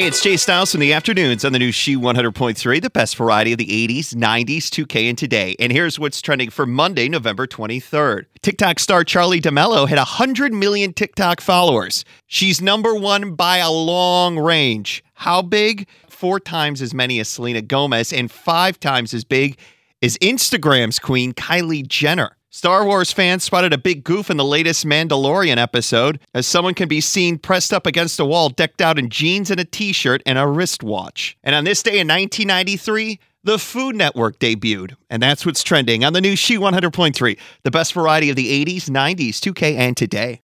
Hey, it's Jay Styles from the afternoons on the new She 100.3, the best variety of the 80s, 90s, 2K, and today. And here's what's trending for Monday, November 23rd. TikTok star Charli D'Amelio had 100 million TikTok followers. She's number one by a long range. How big? Four times as many as Selena Gomez and five times as big as Instagram's queen, Kylie Jenner. Star Wars fans spotted a big goof in the latest Mandalorian episode, as someone can be seen pressed up against a wall, decked out in jeans and a t shirt and a wristwatch. And on this day in 1993, the Food Network debuted. And that's what's trending on the new She 100.3, the best variety of the 80s, 90s, 2K, and today.